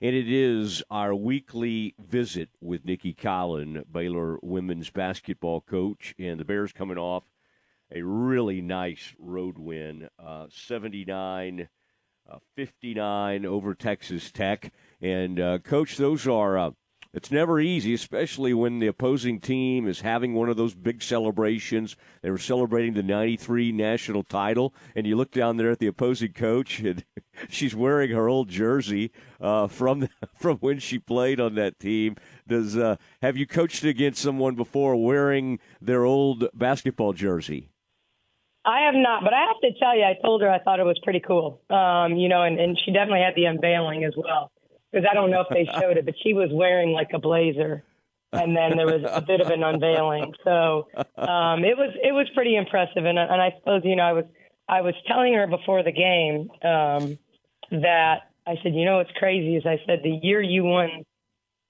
And it is our weekly visit with Nicki Collen, Baylor women's basketball coach. And the Bears coming off a really nice road win, uh, 79 uh, 59 over Texas Tech. And, uh, coach, those are. It's never easy, especially when the opposing team is having one of those big celebrations. They were celebrating the 93 national title, and you look down there at the opposing coach, and she's wearing her old jersey uh, from from when she played on that team. Does uh, Have you coached against someone before wearing their old basketball jersey? I have not, but I have to tell you, I told her I thought it was pretty cool. Um, you know, and, and she definitely had the unveiling as well because I don't know if they showed it, but she was wearing like a blazer, and then there was a bit of an unveiling. So um, it was it was pretty impressive, and and I suppose you know I was I was telling her before the game um, that I said you know what's crazy is I said the year you won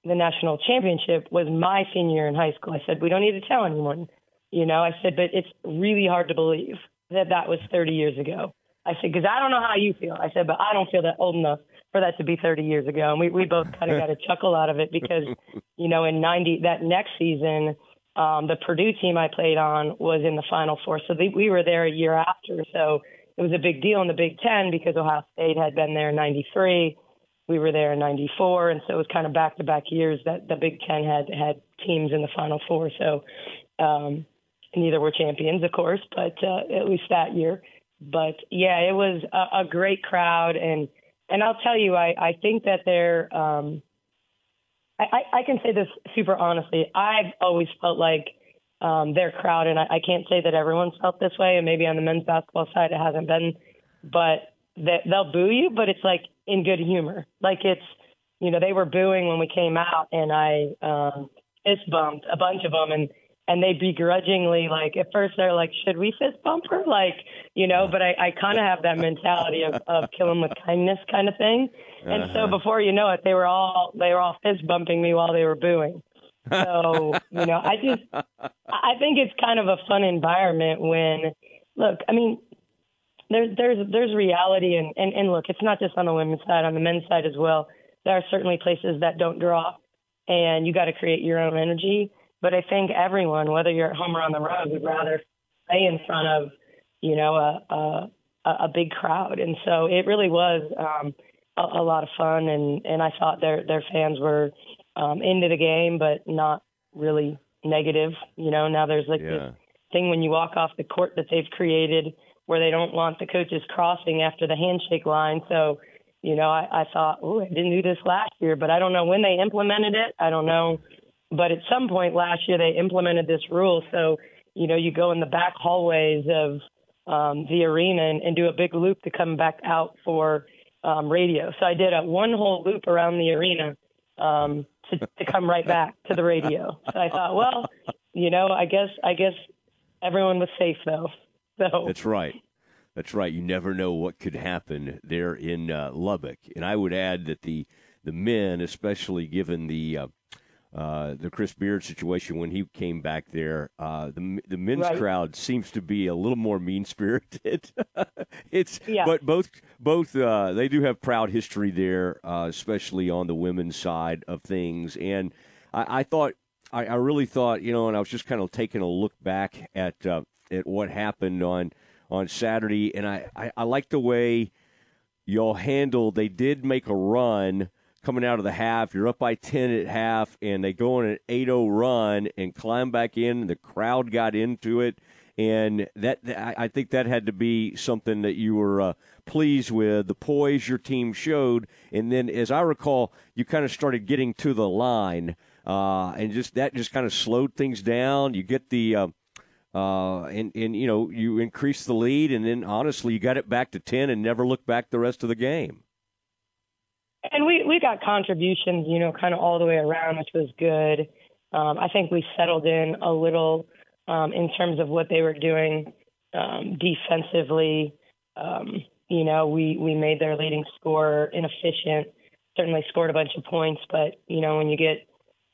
the national championship was my senior in high school. I said we don't need to tell anyone, you know. I said but it's really hard to believe that that was 30 years ago. I said because I don't know how you feel. I said but I don't feel that old enough for that to be 30 years ago. And we, we both kind of got a chuckle out of it because, you know, in 90, that next season, um, the Purdue team I played on was in the Final Four. So they, we were there a year after. So it was a big deal in the Big Ten because Ohio State had been there in 93. We were there in 94. And so it was kind of back to back years that the Big Ten had, had teams in the Final Four. So, um, neither were champions, of course, but uh, at least that year. But yeah, it was a, a great crowd and, and I'll tell you, I, I think that they're, um, I, I can say this super honestly. I've always felt like um, their crowd, and I, I can't say that everyone's felt this way, and maybe on the men's basketball side it hasn't been, but that they'll boo you, but it's like in good humor. Like it's, you know, they were booing when we came out, and I um, fist bumped a bunch of them, and and they begrudgingly like at first they're like should we fist bump her? Like you know but i i kind of have that mentality of of kill them with kindness kind of thing. And uh-huh. so before you know it they were all they were all fist bumping me while they were booing. So you know i just i think it's kind of a fun environment when look i mean there's there's there's reality and and, and look it's not just on the women's side on the men's side as well. There are certainly places that don't draw and you got to create your own energy but I think everyone, whether you're at home or on the road, would rather play in front of, you know, a a, a big crowd. And so it really was um, a, a lot of fun. And and I thought their their fans were um, into the game, but not really negative. You know, now there's like yeah. this thing when you walk off the court that they've created where they don't want the coaches crossing after the handshake line. So, you know, I, I thought, oh, I didn't do this last year, but I don't know when they implemented it. I don't know but at some point last year, they implemented this rule. So, you know, you go in the back hallways of um, the arena and, and do a big loop to come back out for um, radio. So I did a one whole loop around the arena um, to, to come right back to the radio. So I thought, well, you know, I guess I guess everyone was safe though. So that's right. That's right. You never know what could happen there in uh, Lubbock, and I would add that the the men, especially given the uh, uh, the Chris Beard situation when he came back there. Uh, the the men's right. crowd seems to be a little more mean spirited. it's yeah. but both both uh, they do have proud history there, uh, especially on the women's side of things. And I, I thought I, I, really thought you know, and I was just kind of taking a look back at uh, at what happened on on Saturday, and I I, I like the way y'all handled. They did make a run coming out of the half. You're up by 10 at half, and they go on an 8 0 run and climb back in. The crowd got into it. And that I think that had to be something that you were uh, pleased with the poise your team showed, and then as I recall, you kind of started getting to the line, uh, and just that just kind of slowed things down. You get the uh, uh, and and you know you increase the lead, and then honestly, you got it back to ten and never looked back the rest of the game and we we got contributions, you know, kind of all the way around, which was good. Um, I think we settled in a little um, in terms of what they were doing um, defensively. Um, you know, we we made their leading scorer inefficient. Certainly scored a bunch of points, but you know, when you get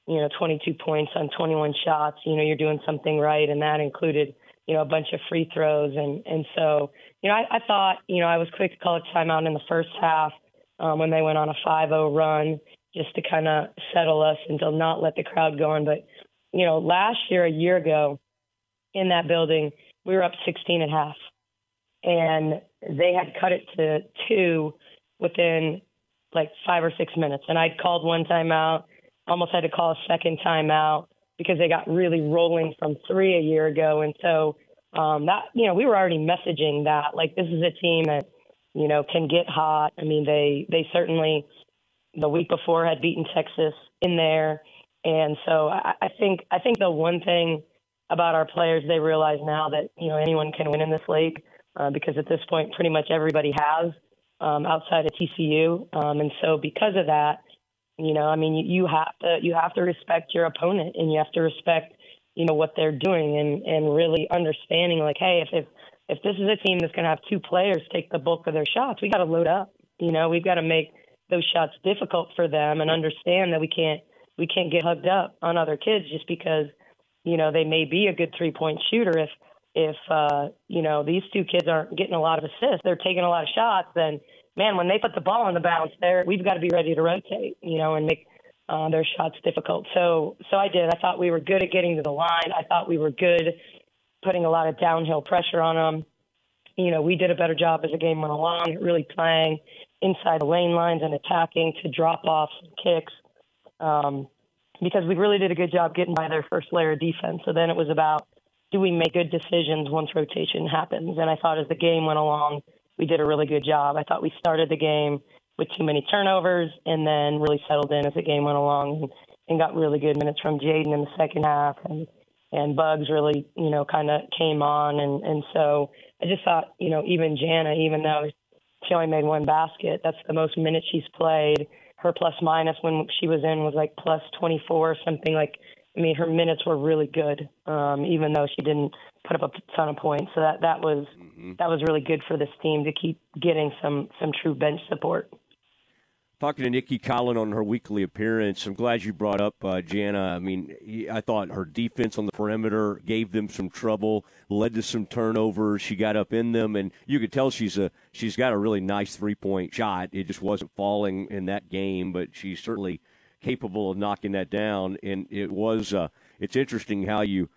you know 22 points on 21 shots, you know, you're doing something right, and that included you know a bunch of free throws, and and so you know, I, I thought you know I was quick to call a timeout in the first half um, when they went on a 5-0 run just to kind of settle us and to not let the crowd go on. But you know, last year, a year ago, in that building, we were up 16 and a half, and they had cut it to two within like five or six minutes. And I'd called one timeout, almost had to call a second timeout because they got really rolling from three a year ago. And so um, that, you know, we were already messaging that like this is a team that, you know, can get hot. I mean, they they certainly the week before had beaten Texas in there. And so I, I think I think the one thing about our players they realize now that you know anyone can win in this league uh, because at this point pretty much everybody has um, outside of TCU, um, and so because of that, you know, I mean, you, you have to you have to respect your opponent, and you have to respect, you know, what they're doing, and and really understanding like, hey, if if if this is a team that's going to have two players take the bulk of their shots, we got to load up. You know, we've got to make those shots difficult for them, and understand that we can't we can't get hugged up on other kids just because, you know, they may be a good three point shooter if if uh, you know these two kids aren't getting a lot of assists, they're taking a lot of shots, then man, when they put the ball on the bounce, there we've got to be ready to rotate, you know, and make uh, their shots difficult. So so I did. I thought we were good at getting to the line. I thought we were good putting a lot of downhill pressure on them. You know, we did a better job as the game went along, really playing inside the lane lines and attacking to drop offs and kicks. Um, because we really did a good job getting by their first layer of defense. So then it was about do we make good decisions once rotation happens? And I thought as the game went along, we did a really good job. I thought we started the game with too many turnovers and then really settled in as the game went along and, and got really good minutes from Jaden in the second half and and Bugs really, you know, kind of came on and and so I just thought, you know, even Jana, even though she only made one basket, that's the most minutes she's played. Her plus minus when she was in was like plus 24 or something like I mean, her minutes were really good, um, even though she didn't put up a ton of points. So that that was mm-hmm. that was really good for this team to keep getting some some true bench support. Talking to Nicki Collen on her weekly appearance, I'm glad you brought up uh, Jana. I mean, I thought her defense on the perimeter gave them some trouble, led to some turnovers. She got up in them, and you could tell she's a she's got a really nice three point shot. It just wasn't falling in that game, but she's certainly capable of knocking that down. And it was uh, it's interesting how you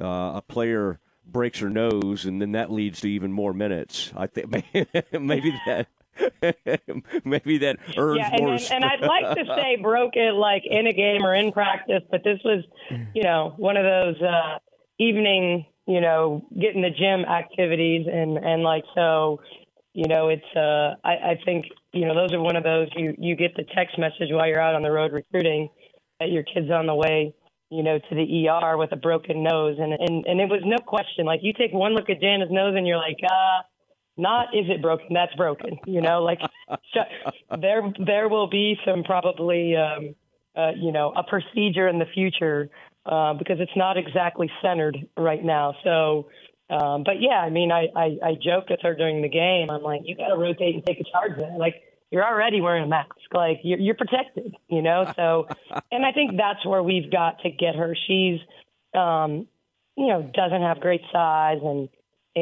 uh, a player breaks her nose, and then that leads to even more minutes. I think maybe that. maybe that earns yeah, and, more. And, and I'd like to say broke it like in a game or in practice, but this was, you know, one of those uh, evening, you know, get in the gym activities, and and like so, you know, it's uh, I, I think you know those are one of those you you get the text message while you're out on the road recruiting that your kid's on the way, you know, to the ER with a broken nose, and and and it was no question. Like you take one look at Jana's nose and you're like, uh, not is it broken? That's broken. You know, like there there will be some probably um, uh, you know a procedure in the future uh, because it's not exactly centered right now. So um, but yeah, I mean, I, I, I joked with her during the game. I'm like, you got to rotate and take a charge there. Like, you're already wearing a mask. Like, you're, you're protected, you know? So, and I think that's where we've got to get her. She's, um, you know, doesn't have great size and,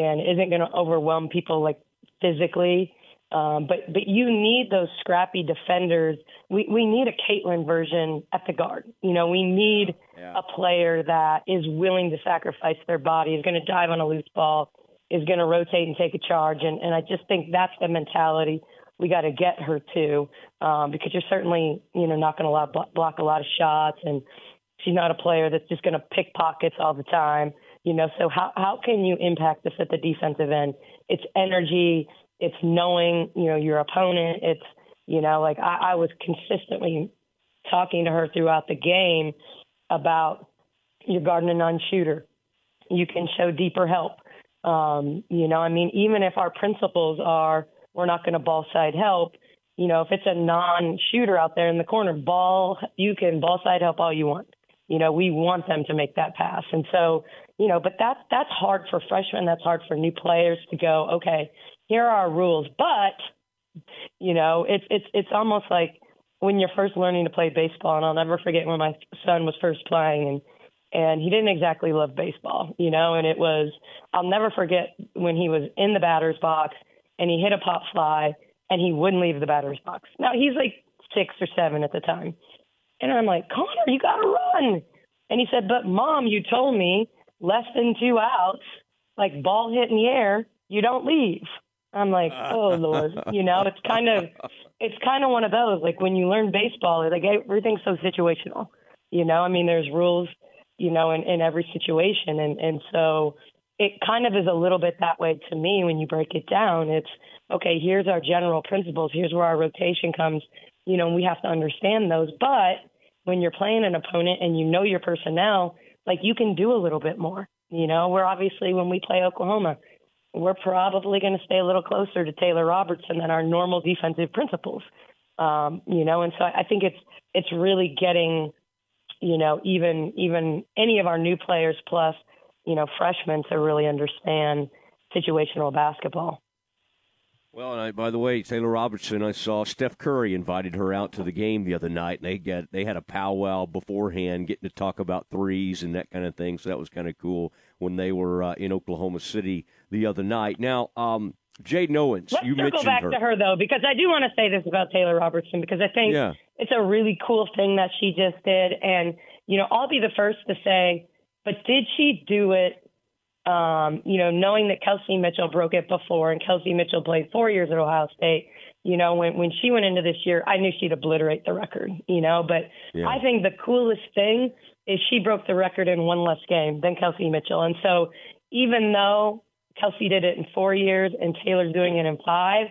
and isn't going to overwhelm people like physically. Um, but but you need those scrappy defenders. We we need a Caitlin version at the guard. You know, we need yeah. a player that is willing to sacrifice their body, is going to dive on a loose ball, is going to rotate and take a charge. And and I just think that's the mentality we got to get her to, um, because you're certainly you know not going to block a lot of shots, and she's not a player that's just going to pick pockets all the time. You know, so how how can you impact this at the defensive end? It's energy it's knowing, you know, your opponent. It's, you know, like I, I was consistently talking to her throughout the game about you're guarding a non-shooter. You can show deeper help. Um, you know, I mean, even if our principles are we're not going to ball side help, you know, if it's a non-shooter out there in the corner, ball you can ball side help all you want. You know, we want them to make that pass, and so you know, but that's that's hard for freshmen. That's hard for new players to go. Okay, here are our rules. But you know, it's it's it's almost like when you're first learning to play baseball. And I'll never forget when my son was first playing, and and he didn't exactly love baseball, you know. And it was I'll never forget when he was in the batter's box and he hit a pop fly and he wouldn't leave the batter's box. Now he's like six or seven at the time. And I'm like, Connor, you got to run. And he said, But mom, you told me less than two outs, like ball hit in the air, you don't leave. I'm like, oh Lord, you know, it's kind of, it's kind of one of those. Like when you learn baseball, like everything's so situational. You know, I mean, there's rules, you know, in, in every situation, and and so it kind of is a little bit that way to me when you break it down. It's okay. Here's our general principles. Here's where our rotation comes. You know, we have to understand those. But when you're playing an opponent and you know your personnel, like you can do a little bit more. You know, we're obviously when we play Oklahoma, we're probably going to stay a little closer to Taylor Robertson than our normal defensive principles. Um, you know, and so I think it's it's really getting, you know, even even any of our new players plus, you know, freshmen to really understand situational basketball. Well, and I, by the way, Taylor Robertson, I saw Steph Curry invited her out to the game the other night, and they get they had a powwow beforehand, getting to talk about threes and that kind of thing. So that was kind of cool when they were uh, in Oklahoma City the other night. Now, um, Jaden Owens, Let's you mentioned back her. to her though, because I do want to say this about Taylor Robertson because I think Yeah. it's a really cool thing that she just did, and you know, I'll be the first to say, but did she do it? Um, you know, knowing that Kelsey Mitchell broke it before, and Kelsey Mitchell played four years at Ohio State. You know, when when she went into this year, I knew she'd obliterate the record. You know, but Yeah. I think the coolest thing is she broke the record in one less game than Kelsey Mitchell, and so even though Kelsey did it in four years and Taylor's doing it in five,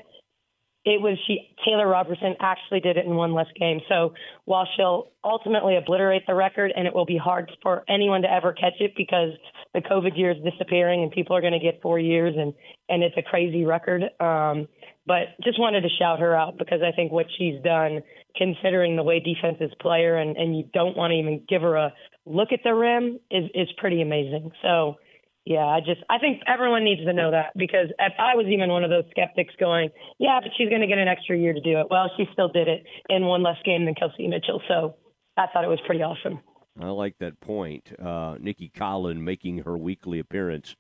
it was she Taylor Robertson actually did it in one less game. So while she'll ultimately obliterate the record and it will be hard for anyone to ever catch it because the COVID year is disappearing and people are going to get four years and and it's a crazy record. Um, but just wanted to shout her out because I think what she's done, considering the way defenses play her and and you don't want to even give her a look at the rim is is pretty amazing. So yeah, I just I think everyone needs to know that because if I was even one of those skeptics going, yeah, but she's going to get an extra year to do it. Well, she still did it in one less game than Kelsey Mitchell, so I thought it was pretty awesome. I like that point. Uh, Nicki Collen making her weekly appearance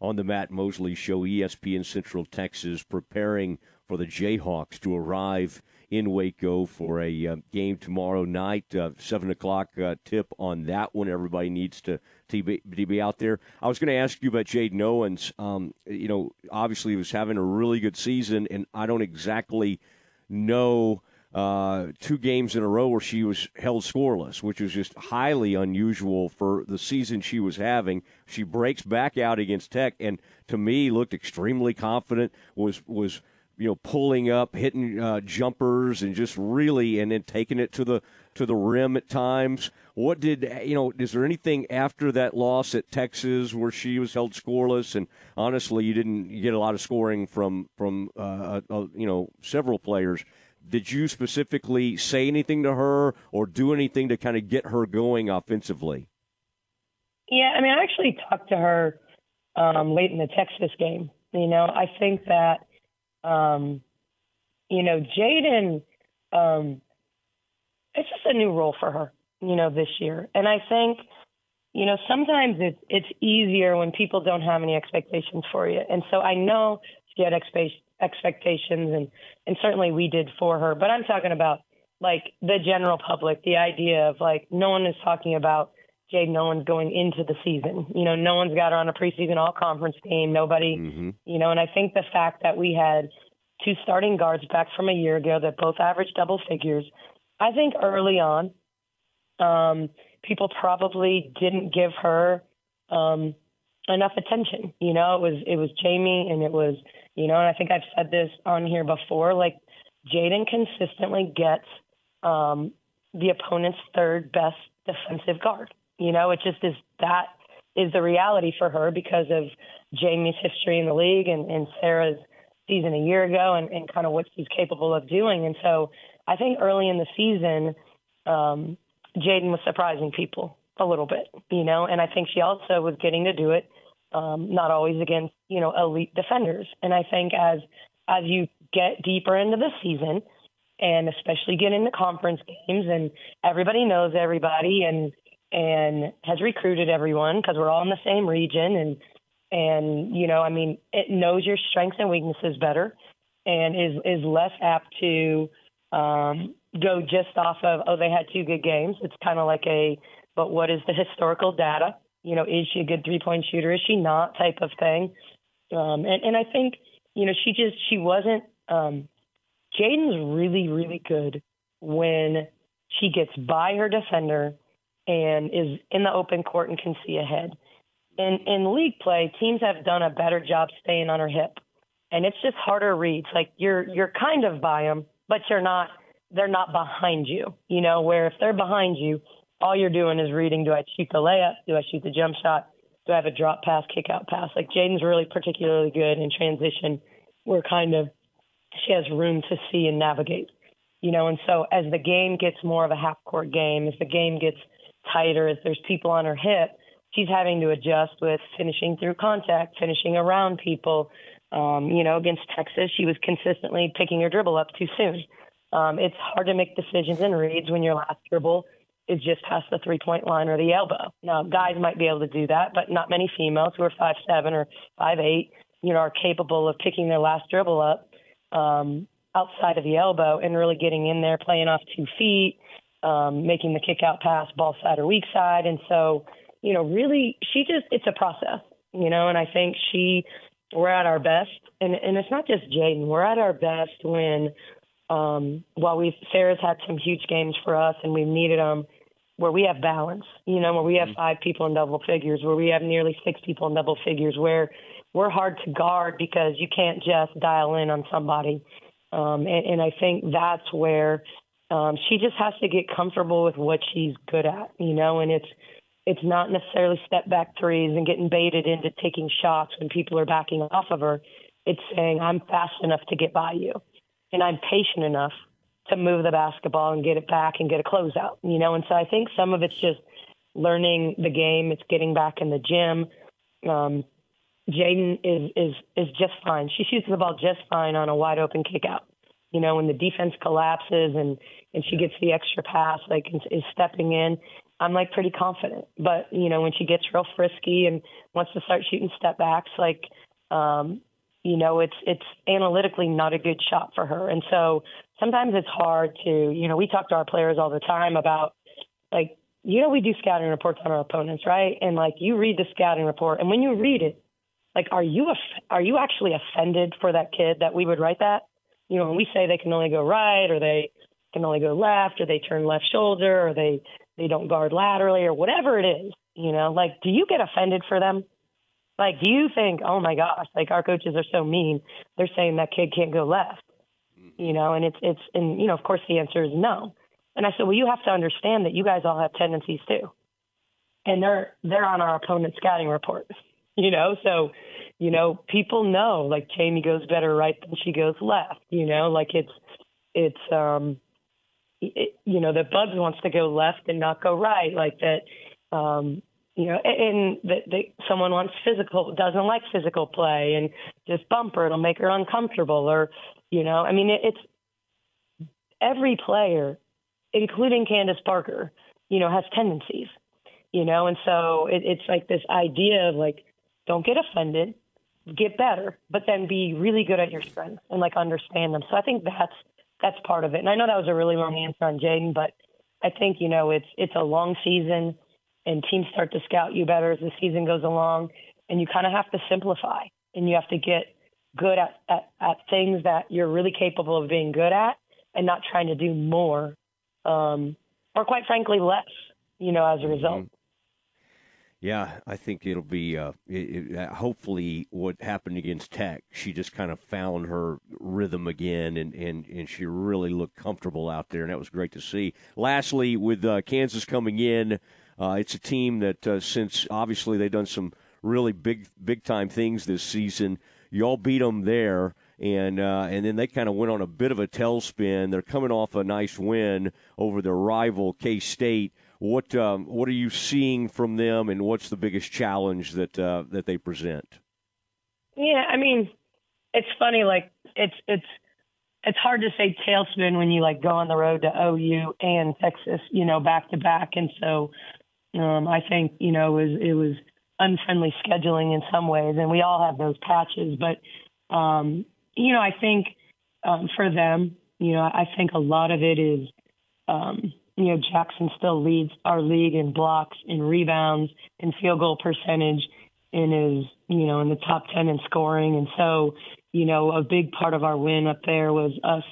on the Matt Mosley Show, ESPN Central Texas, preparing for the Jayhawks to arrive in Waco for a uh, game tomorrow night, uh, seven o'clock uh, tip on that one. Everybody needs to to be, to be out there. I was going to ask you about Jaden Owens. Um, you know, obviously he was having a really good season, and I don't exactly know uh, two games in a row where she was held scoreless, which was just highly unusual for the season she was having. She breaks back out against Tech, and to me looked extremely confident. Was was you know pulling up, hitting uh, jumpers, and just really, and then taking it to the to the rim at times. What did you know? Is there anything after that loss at Texas where she was held scoreless? And honestly, you didn't get a lot of scoring from from uh, uh, you know several players did you specifically say anything to her or do anything to kind of get her going offensively? Yeah, I mean, I actually talked to her um, late in the Texas game. You know, I think that, um, you know, Jaden, um, it's just a new role for her, you know, this year. And I think, you know, sometimes it's it's easier when people don't have any expectations for you. And so I know she had expe- expectations, and and certainly we did for her. But I'm talking about like the general public, the idea of like no one is talking about Jade. No one's going into the season. You know, no one's got her on a preseason all conference team. Nobody, Mm-hmm. you know. And I think the fact that we had two starting guards back from a year ago that both averaged double figures, I think early on, um, people probably didn't give her um, enough attention. You know, it was it was Jamie and it was you know, and I think I've said this on here before. Like Jaden consistently gets um, the opponent's third best defensive guard. You know, it just is that is the reality for her because of Jamie's history in the league and, and Sarah's season a year ago and, and kind of what she's capable of doing. And so I think early in the season, um, Jaden was surprising people a little bit, you know, and I think she also was getting to do it, um, not always against, you know, elite defenders. And I think as as you get deeper into the season and especially get into conference games and everybody knows everybody and and has recruited everyone because we're all in the same region and and you know, I mean, it knows your strengths and weaknesses better. and is is less apt to um, go just off of oh they had two good games. It's kind of like a but what is the historical data? You know, is she a good three point shooter? Is she not? Type of thing. Um, and and I think you know she just she wasn't. Um, Jaden's really really good when she gets by her defender and is in the open court and can see ahead. In in league play, teams have done a better job staying on her hip, and it's just harder reads. Like you're you're kind of by them, but you're not. They're not behind you. You know, where if they're behind you, all you're doing is reading. Do I shoot the layup? Do I shoot the jump shot? Do I have a drop pass, kick out pass? Like Jaden's really particularly good in transition. We're kind of she has room to see and navigate. You know, and so as the game gets more of a half court game, as the game gets tighter, as there's people on her hip, she's having to adjust with finishing through contact, finishing around people. Um, you know, against Texas, she was consistently picking her dribble up too soon. Um, it's hard to make decisions and reads when your last dribble is just past the three point line or the elbow. Now, guys might be able to do that, but not many females who are five seven or five eight, you know, are capable of picking their last dribble up um, outside of the elbow and really getting in there, playing off two feet, um, making the kick out pass, ball side or weak side. And so, you know, really, she just, it's a process, you know, and I think she, we're at our best. And, and it's not just Jaden, we're at our best when, um, while we've, Sarah's had some huge games for us and we've needed them, where we have balance, you know, where we have mm-hmm. five people in double figures, where we have nearly six people in double figures, where we're hard to guard because you can't just dial in on somebody. Um, and, and I think that's where um, she just has to get comfortable with what she's good at, you know, and it's it's not necessarily step back threes and getting baited into taking shots when people are backing off of her. It's saying I'm fast enough to get by you, and I'm patient enough to move the basketball and get it back and get a closeout, you know. And so I think some of it's just learning the game. It's getting back in the gym. Um, Jaden is is is just fine. She shoots the ball just fine on a wide open kick out. You know, when the defense collapses and and she gets the extra pass, like is stepping in. I'm like pretty confident. But you know, when she gets real frisky and wants to start shooting step backs, like um, you know, it's it's analytically not a good shot for her. And so sometimes it's hard to, you know, we talk to our players all the time about like, you know, we do scouting reports on our opponents, right? And like you read the scouting report, and when you read it, like, are you are you actually offended for that kid that we would write that? You know, when we say they can only go right, or they can only go left, or they turn left shoulder, or they they don't guard laterally, or whatever it is, you know, like, do you get offended for them? Like, do you think, oh my gosh, like our coaches are so mean? They're saying that kid can't go left, mm-hmm. you know, and it's it's and you know, of course, the answer is no. And I said, well, you have to understand that you guys all have tendencies too, and they're they're on our opponent's scouting report. you know, so you know, people know like Jamie goes better right than she goes left, you know, like it's it's um it, you know, that Bugs wants to go left and not go right, like that um you know, and that someone wants physical, doesn't like physical play, and just bump her, it'll make her uncomfortable, or, you know, I mean, it, it's every player, including Candace Parker, you know, has tendencies, you know, and so it, it's like this idea of like don't get offended, get better, but then be really good at your strengths and like understand them. So I think that's that's part of it. And I know that was a really long answer on Jaden, but I think you know it's it's a long season, and teams start to scout you better as the season goes along, and you kind of have to simplify and you have to get good at, at at things that you're really capable of being good at, and not trying to do more, um, or quite frankly less. You know, as a result. Mm-hmm. Yeah, I think it'll be uh, it, it, hopefully what happened against Tech. She just kind of found her rhythm again, and, and, and she really looked comfortable out there, and that was great to see. Lastly, with uh, Kansas coming in, uh, it's a team that uh, since obviously they've done some really big big time things this season. Y'all beat them there and uh, and then they kind of went on a bit of a tailspin. They're coming off a nice win over their rival K State. What um, what are you seeing from them, and what's the biggest challenge that uh, that they present? Yeah, I mean, it's funny. Like it's it's it's hard to say tailspin when you like go on the road to OU and Texas, you know, back to back, and so um, I think you know it was it was unfriendly scheduling in some ways, and we all have those patches. But um, you know, I think um, for them. You know, I think a lot of it is, um, you know, Jackson still leads our league in blocks, in rebounds, in field goal percentage, and is, you know, in the top 10 in scoring. And so, you know, a big part of our win up there was us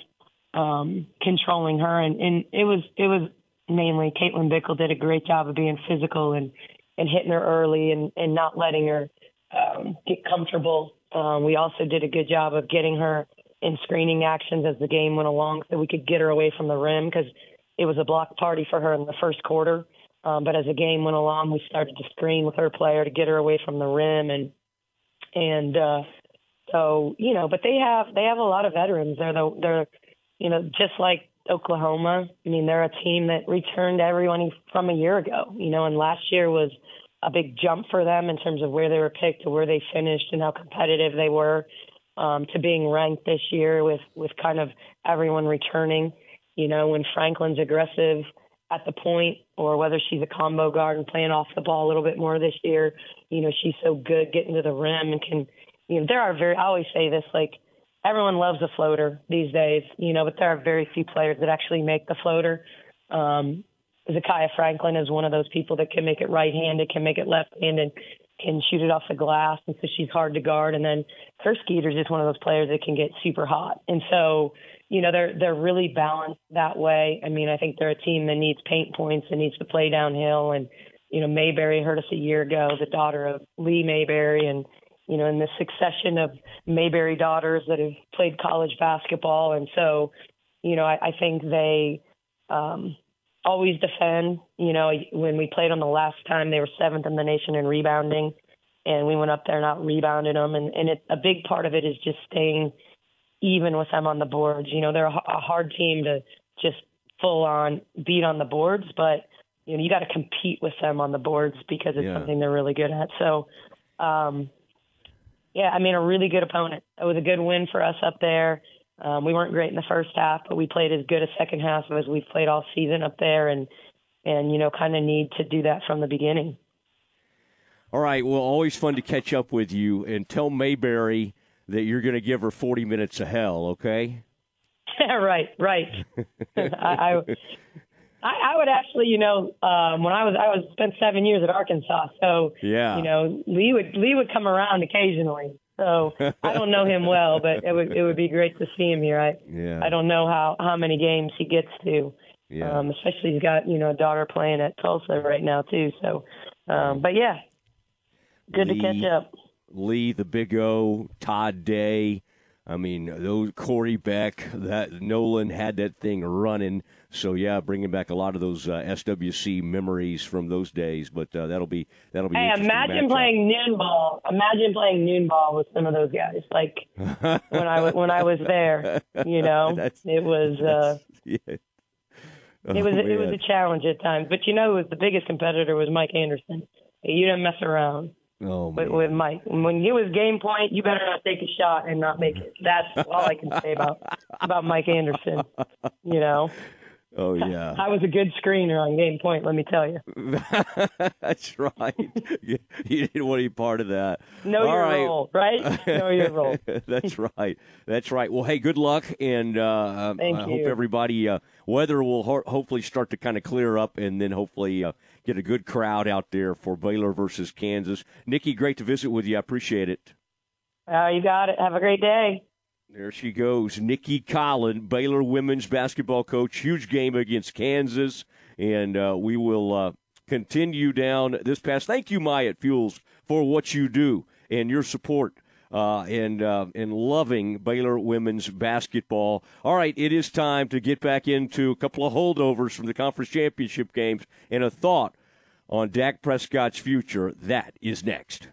um, controlling her. And, and it was, it was mainly Caitlin Bickle did a great job of being physical and, and hitting her early and, and not letting her um, get comfortable. Um, we also did a good job of getting her in screening actions as the game went along so we could get her away from the rim because it was a block party for her in the first quarter. Um, but as the game went along, we started to screen with her player to get her away from the rim and and uh, so you know, but they have they have a lot of veterans. They're the, they're you know just like Oklahoma. I mean, they're a team that returned everyone from a year ago. You know, and last year was a big jump for them in terms of where they were picked to where they finished and how competitive they were um, to being ranked this year with with kind of everyone returning. You know, when Franklin's aggressive at the point, or whether she's a combo guard and playing off the ball a little bit more this year. You know, she's so good getting to the rim and can. You know, there are very. I always say this like everyone loves a floater these days. You know, but there are very few players that actually make the floater. Um, Zakiyah Franklin is one of those people that can make it right-handed, can make it left-handed, can shoot it off the glass, and so she's hard to guard. And then Kerr Skeeter's just one of those players that can get super hot. And so, you know, they're they're really balanced that way. I mean, I think they're a team that needs paint points and needs to play downhill. And you know, Mayberry hurt us a year ago, the daughter of Lee Mayberry, and you know, in the succession of Mayberry daughters that have played college basketball. And so, you know, I, I think they um, always defend. You know, when we played them the last time, they were seventh in the nation in rebounding, and we went up there and out rebounded them. And, and it, a big part of it is just staying even with them on the boards. You know, they're a, a hard team to just full on beat on the boards, but you know, you got to compete with them on the boards because it's yeah. something they're really good at. So, um, yeah, I mean, a really good opponent. It was a good win for us up there. Um, we weren't great in the first half, but we played as good a second half as we've played all season up there, and and you know, kind of need to do that from the beginning. All right. Well, always fun to catch up with you, and tell Mayberry that you're going to give her 40 minutes of hell. Okay. right. Right. I, I I, would actually, you know, um, when I was I was spent seven years at Arkansas, so yeah, you know, Lee would Lee would come around occasionally. So I don't know him well, but it would it would be great to see him here. I yeah. I don't know how how many games he gets to. Yeah. Um, especially he's got you know a daughter playing at Tulsa right now too. So, um, but yeah, good Lee, to catch up. Lee, the Big O, Todd Day. I mean, those Corey Beck, that Nolan had that thing running. So yeah, bringing back a lot of those uh, SWC memories from those days. But uh, that'll be that'll be. Hey, imagine playing noon ball. Imagine playing noon ball with some of those guys. Like when I when I was there, you know, it was. Uh, yeah. oh, it was man. it was a challenge at times, but you know, was the biggest competitor was Mike Anderson. You didn't mess around. Oh, with, with, Mike. When it was game point, you better not take a shot and not make it. That's all I can say about about Mike Anderson. You know. Oh yeah, I was a good screener on game point. Let me tell you. That's right. you, didn't want any part of that. Know All your right. role, right? know your role. That's right. That's right. Well, hey, good luck, and uh, Thank I you. hope everybody uh, weather will ho- hopefully start to kind of clear up, and then hopefully uh, get a good crowd out there for Baylor versus Kansas. Nicki, great to visit with you. I appreciate it. Uh, you got it. Have a great day. There she goes, Nicki Collen, Baylor women's basketball coach. Huge game against Kansas, and uh, we will uh, continue down this path. Thank you, Myatt Fuels, for what you do and your support. Uh, and uh, and loving Baylor women's basketball. All right, it is time to get back into a couple of holdovers from the conference championship games and a thought on Dak Prescott's future. That is next.